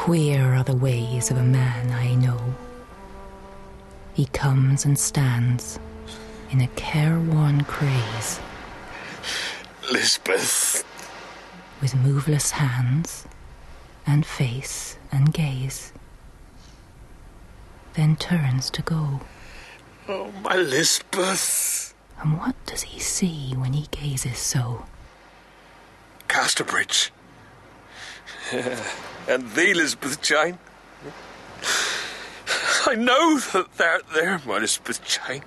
Queer are the ways of a man I know. He comes and stands in a careworn craze Lisbeth. with moveless hands and face and gaze, then turns to go. Oh, my Lisbeth. And what does he see when he gazes so? Casterbridge. and thee, Elizabeth Jane. I know that thou there, my Lisbeth Jane.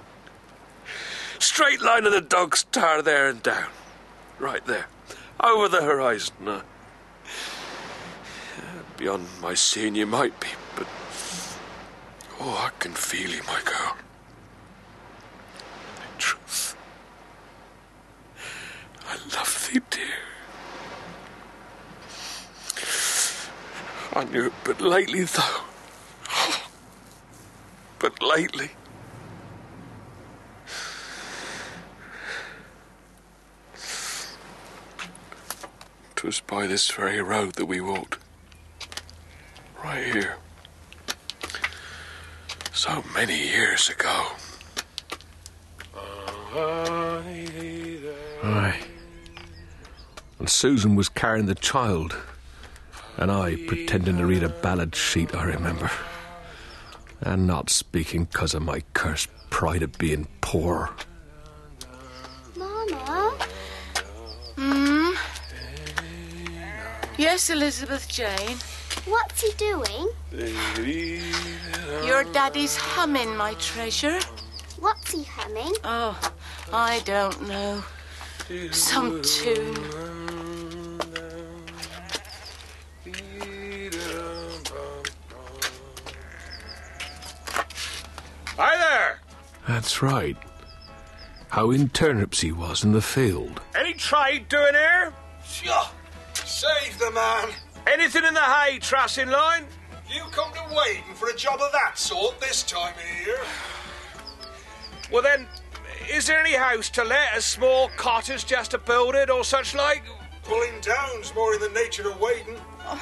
Straight line of the dog's tower there and down. Right there. Over the horizon. Uh, beyond my seeing you might be, but. Oh, I can feel you, my girl. In truth. I love thee, dear. I knew it but lately, though. But lately. 'Twas by this very road that we walked. Right here. So many years ago. Aye. And Susan was carrying the child. And I pretending to read a ballad sheet, I remember. And not speaking 'cause of my cursed pride of being poor. Mama? Hmm? Yes, Elizabeth Jane. What's he doing? Your daddy's humming, my treasure. What's he humming? Oh, I don't know. Some tune. Hi there! That's right. How in turnips he was in the field. Any trade doing here? Sure. Save the man. Anything in the hay trussing line? You come to waiting for a job of that sort this time of year. Well then, is there any house to let, a small cottage just to build it or such like? Pulling down's more in the nature of waiting.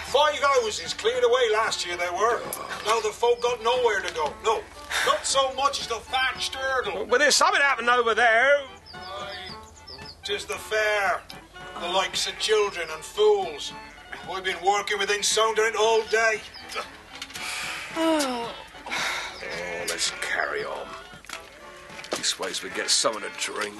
Five houses cleared away last year there were. Now the folk got nowhere to go. No, not so much as the thatched hurdle. Well, there's something happened over there. Aye, tis the fair. The likes of children and fools. I've been working within sound of it all day. Oh, let's carry on. These ways we get someone to drink.